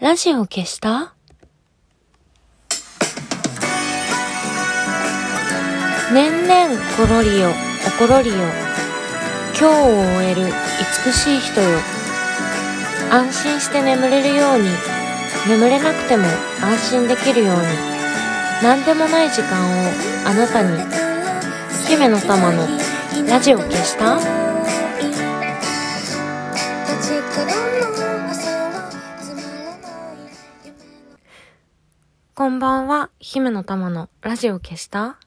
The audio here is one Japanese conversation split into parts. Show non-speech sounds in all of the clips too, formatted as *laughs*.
ラジオ消した？年々ころりよ、おころりよ。今日を終える美しい人よ。安心して眠れるように、眠れなくても安心できるように。何でもない時間をあなたに。姫の玉のラジオ消した？んばんは、姫の玉のラジオ消した？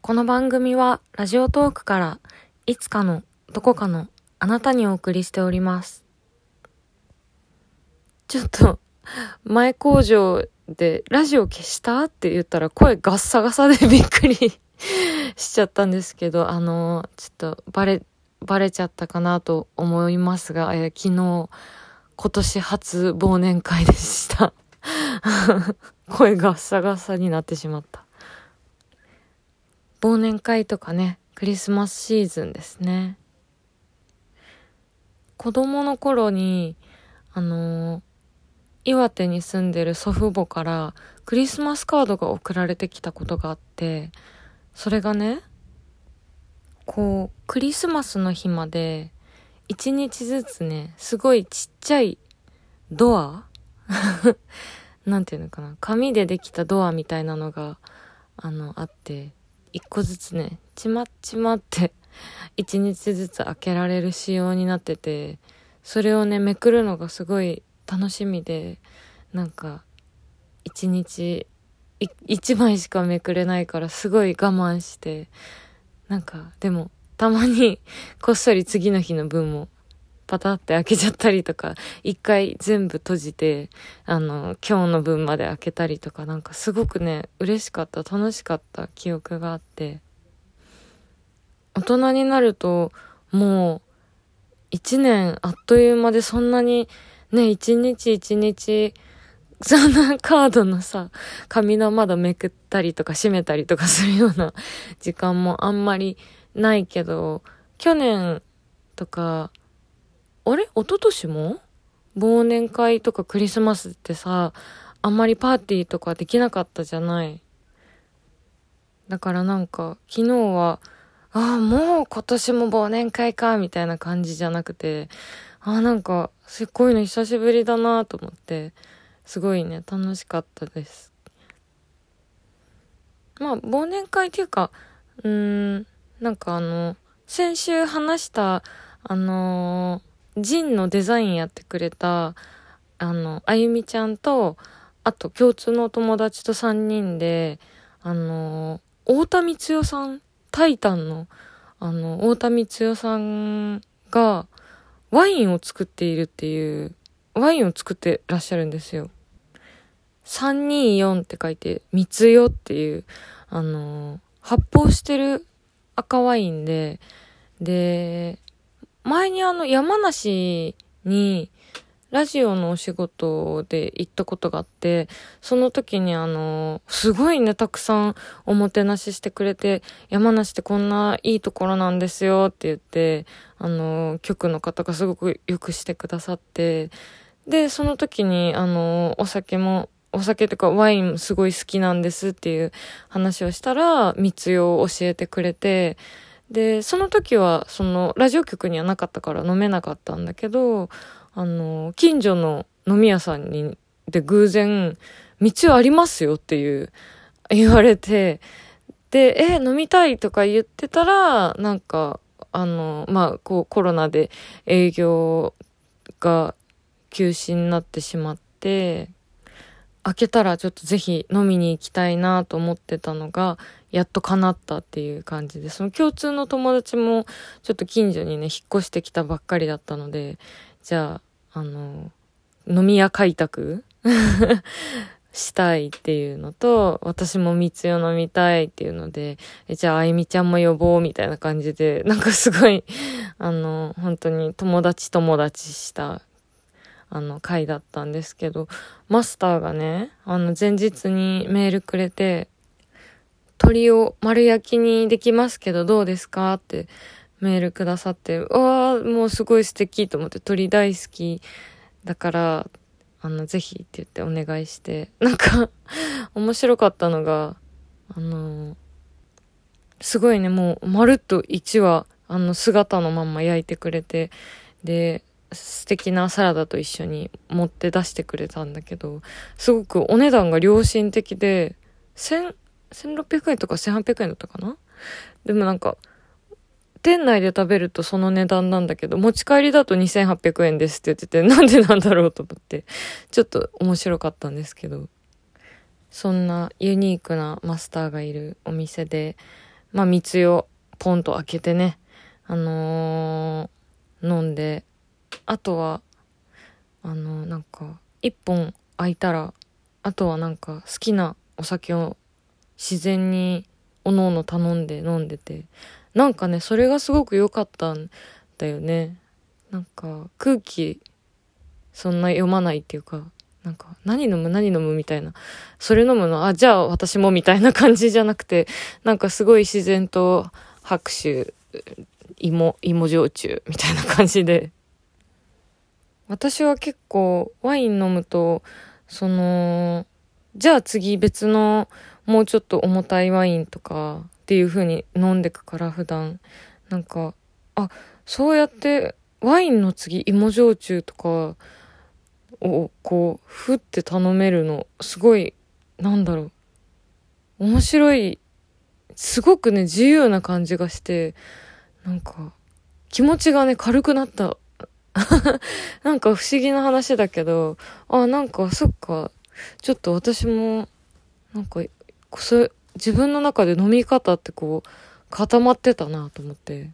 この番組はラジオトークからいつかのどこかのあなたにお送りしております。ちょっと前工場でラジオ消した？って言ったら声ガッサガサでびっくり *laughs* しちゃったんですけど、あの、ちょっとバレ、バレちゃったかなと思いますが、えー昨日今年初忘年会でした。*laughs* 声ガッサガサになってしまった。忘年会とかね、クリスマスシーズンですね。子供の頃に、あのー岩手に住んでる祖父母からクリスマスカードが送られてきたことがあって、それがね、こう、クリスマスの日まで、一日ずつね、すごいちっちゃいドア *laughs* なんていうのかな。紙でできたドアみたいなのが、あの、あって、一個ずつね、ちまっちまって、*laughs* 一日ずつ開けられる仕様になってて、それをね、めくるのがすごい楽しみで、なんか、一日、い一枚しかめくれないからすごい我慢して、なんか、でも、たまに、こっそり次の日の分も、パタって開けちゃったりとか、一回全部閉じて、あの、今日の分まで開けたりとか、なんかすごくね、嬉しかった、楽しかった記憶があって、大人になると、もう、一年あっという間でそんなに、ね、一日一日、そんなカードのさ、紙の窓めくったりとか閉めたりとかするような時間もあんまりないけど、去年とか、あれ？一昨年も？忘年会とかクリスマスってさ、あんまりパーティーとかできなかったじゃない。だからなんか、昨日は、ああ、もう今年も忘年会か、みたいな感じじゃなくて、ああ、なんか、すっごいの久しぶりだなと思って、すごいね、楽しかったです。まあ、忘年会っていうか、うーん、なんかあの、先週話した、あのージンのデザインやってくれた、あの、あゆみちゃんと、あと共通のお友達と3人で、あのー太田光代さん、タイタンの、あの、太田光代さんが、ワインを作っているっていう、ワインを作ってらっしゃるんですよ。324って書いて、三つよっていう、あの発泡してる赤ワインで、で、前にあの山梨にラジオのお仕事で行ったことがあって、その時にあの、すごいね、たくさんおもてなししてくれて、山梨ってこんないいところなんですよって言って、あの、局の方がすごくよくしてくださって、で、その時にあの、お酒も、お酒とかワインすごい好きなんですっていう話をしたら、密用を教えてくれて、で、その時は、その、ラジオ局にはなかったから飲めなかったんだけど、あの、近所の飲み屋さんに、で偶然、道ありますよっていう、言われて、で、え、飲みたいとか言ってたら、なんか、あの、まあ、こう、コロナで営業が休止になってしまって、開けたらちょっとぜひ飲みに行きたいなと思ってたのが、やっと叶ったっていう感じで、その共通の友達もちょっと近所にね、引っ越してきたばっかりだったので、じゃあ、あの、飲み屋開拓 *laughs* したいっていうのと、私も蜜を飲みたいっていうので、えじゃあ、あゆみちゃんも呼ぼうみたいな感じで、なんかすごい、あの、本当に友達友達した、あの、回だったんですけど、マスターがね、あの、前日にメールくれて、鳥を丸焼きにできますけどどうですか？ってメールくださって、わあ、もうすごい素敵と思って鳥大好きだから、あの、ぜひって言ってお願いして、なんか *laughs* 面白かったのが、あの、すごいね、もう、まるっと1話、あの、姿のまんま焼いてくれて、で、素敵なサラダと一緒に持って出してくれたんだけど、すごくお値段が良心的で、千、1600円とか1800円だったかな？でもなんか、店内で食べるとその値段なんだけど、持ち帰りだと2800円ですって言ってて、*laughs* なんでなんだろうと思って、ちょっと面白かったんですけど、そんなユニークなマスターがいるお店で、まあ、蜜をポンと開けてね、あのー、飲んで、あとは、あのー、なんか、一本開いたら、あとはなんか好きなお酒を自然におのおの頼んで飲んでて、なんかね、それがすごく良かったんだよね。なんか空気、そんな読まないっていうか、なんか、何飲む何飲むみたいな。それ飲むの、あ、じゃあ私もみたいな感じじゃなくて、なんかすごい自然と拍手、芋、芋焼酎みたいな感じで。私は結構ワイン飲むと、その、じゃあ次別のもうちょっと重たいワインとかっていう風に飲んでくから普段。なんか、あ、そうやってワインの次芋焼酎とかをこう、ふって頼めるの、すごい、なんだろう。面白い、すごくね、自由な感じがして、なんか、気持ちがね、軽くなった。*laughs* なんか不思議な話だけど、あ、なんか、そっか、ちょっと私も、なんか、そ自分の中で飲み方ってこう、固まってたなと思って。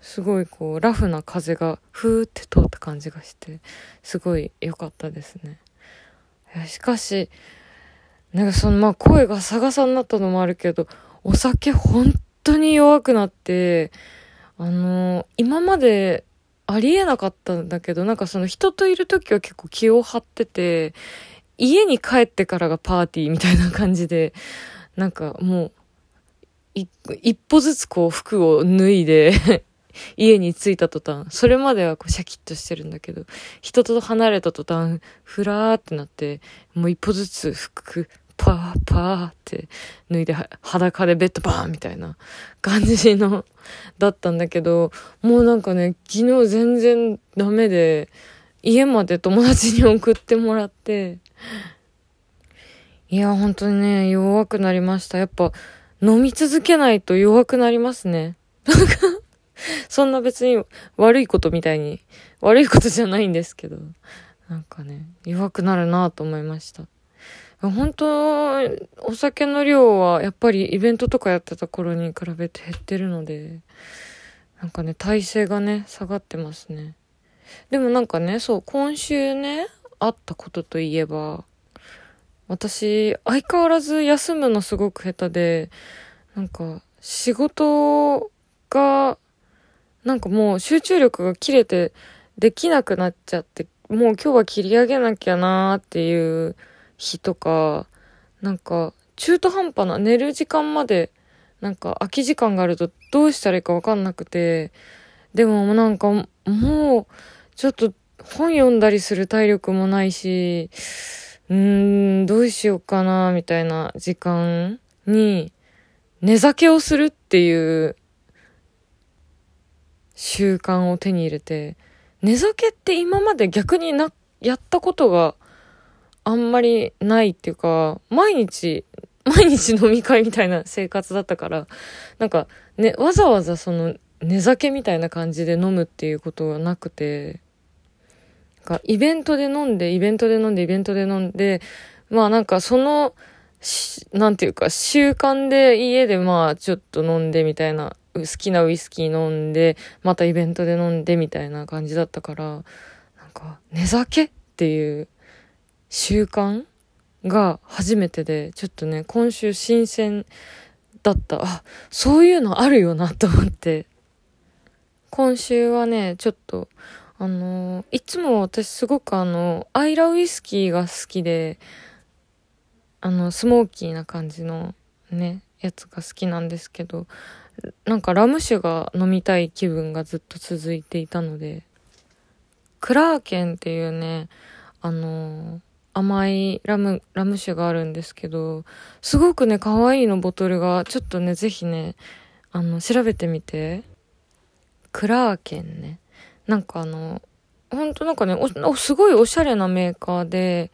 すごいこう、ラフな風がふーって通った感じがして、すごい良かったですね。しかし、なんかその、まあ声がサガサになったのもあるけど、お酒本当に弱くなって、あの、今までありえなかったんだけど、なんかその人といる時は結構気を張ってて、家に帰ってからがパーティーみたいな感じで、なんかもう、一歩ずつこう服を脱いで *laughs* 家に着いた途端、それまではこうシャキッとしてるんだけど、人と離れた途端、ふらーってなって、もう一歩ずつ服、パーパーって脱いで裸でベッドバーンみたいな感じの、だったんだけど、もうなんかね、昨日全然ダメで、家まで友達に送ってもらって、*laughs* いや、本当にね、弱くなりました。やっぱ、飲み続けないと弱くなりますね。*laughs* なんかそんな別に悪いことみたいに、悪いことじゃないんですけど、なんかね、弱くなるなと思いました。本当、お酒の量はやっぱりイベントとかやってた頃に比べて減ってるので、なんかね、体勢がね、下がってますね。でもなんかね、そう、今週ね、あったことといえば、私、相変わらず休むのすごく下手で、なんか、仕事がなんかもう集中力が切れてできなくなっちゃって、もう今日は切り上げなきゃなーっていう日とか、なんか中途半端な寝る時間までなんか空き時間があるとどうしたらいいかわかんなくて、でもなんかもうちょっと本読んだりする体力もないし、うーん、どうしようかな、みたいな時間に寝酒をするっていう習慣を手に入れて、寝酒って今まで逆にな、やったことがあんまりないっていうか、毎日、毎日飲み会みたいな生活だったから、なんか、ね、わざわざその、寝酒みたいな感じで飲むっていうことがなくて、かイベントで飲んで、イベントで飲んで、イベントで飲んで、まあなんかその、なんていうか、習慣で家でまあちょっと飲んでみたいな好きなウイスキー飲んで、またイベントで飲んでみたいな感じだったから、なんか、寝酒っていう習慣が初めてで、ちょっとね、今週新鮮だった。あ、そういうのあるよなと思って。今週はね、ちょっと、あのいつも私すごくあの、アイラウイスキーが好きで、あの、スモーキーな感じのね、やつが好きなんですけど、なんかラム酒が飲みたい気分がずっと続いていたので、クラーケンっていうね、あの甘いラム、ラム酒があるんですけど、すごくね、可愛いのボトルが、ちょっとね、ぜひね、あの、調べてみて。クラーケンね。なんかあの、ほんとなんかねお、すごいおしゃれなメーカーで、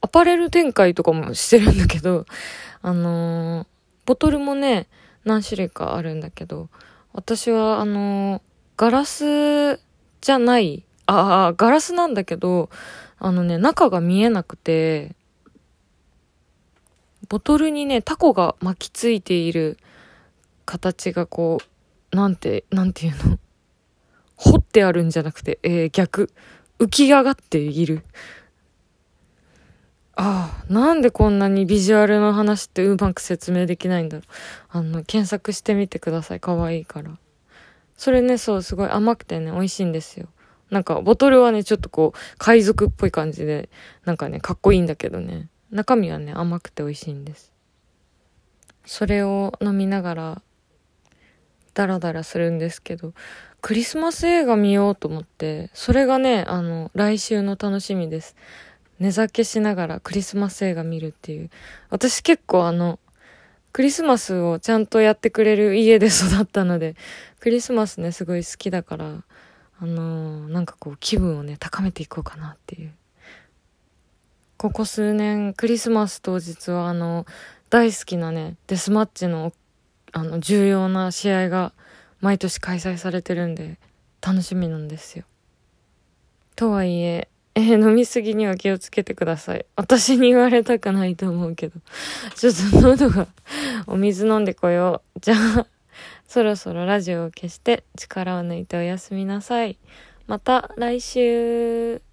アパレル展開とかもしてるんだけど、*laughs* あのー、ボトルもね、何種類かあるんだけど、私はあのー、ガラスじゃない、ああ、ガラスなんだけど、あのね、中が見えなくて、ボトルにね、タコが巻きついている形がこう、なんて、なんていうの？掘ってあるんじゃなくて、えー、逆。浮き上がっている。ああ、なんでこんなにビジュアルの話ってうまく説明できないんだろう。あの、検索してみてください。かわいいから。それね、そう、すごい甘くてね、美味しいんですよ。なんか、ボトルはね、ちょっとこう、海賊っぽい感じで、なんかね、かっこいいんだけどね。中身はね、甘くて美味しいんです。それを飲みながら、ダラダラするんですけど、クリスマス映画見ようと思って、それがね、あの、来週の楽しみです。寝酒しながらクリスマス映画見るっていう。私結構あの、クリスマスをちゃんとやってくれる家で育ったので、クリスマスね、すごい好きだから、あのー、なんかこう気分をね、高めていこうかなっていう。ここ数年、クリスマス当日はあの、大好きなね、デスマッチの、あの、重要な試合が毎年開催されてるんで、楽しみなんですよ。とはいえ、えー、飲みすぎには気をつけてください。私に言われたくないと思うけど。ちょっと喉がお水飲んでこよう。じゃあ、そろそろラジオを消して力を抜いておやすみなさい。また来週。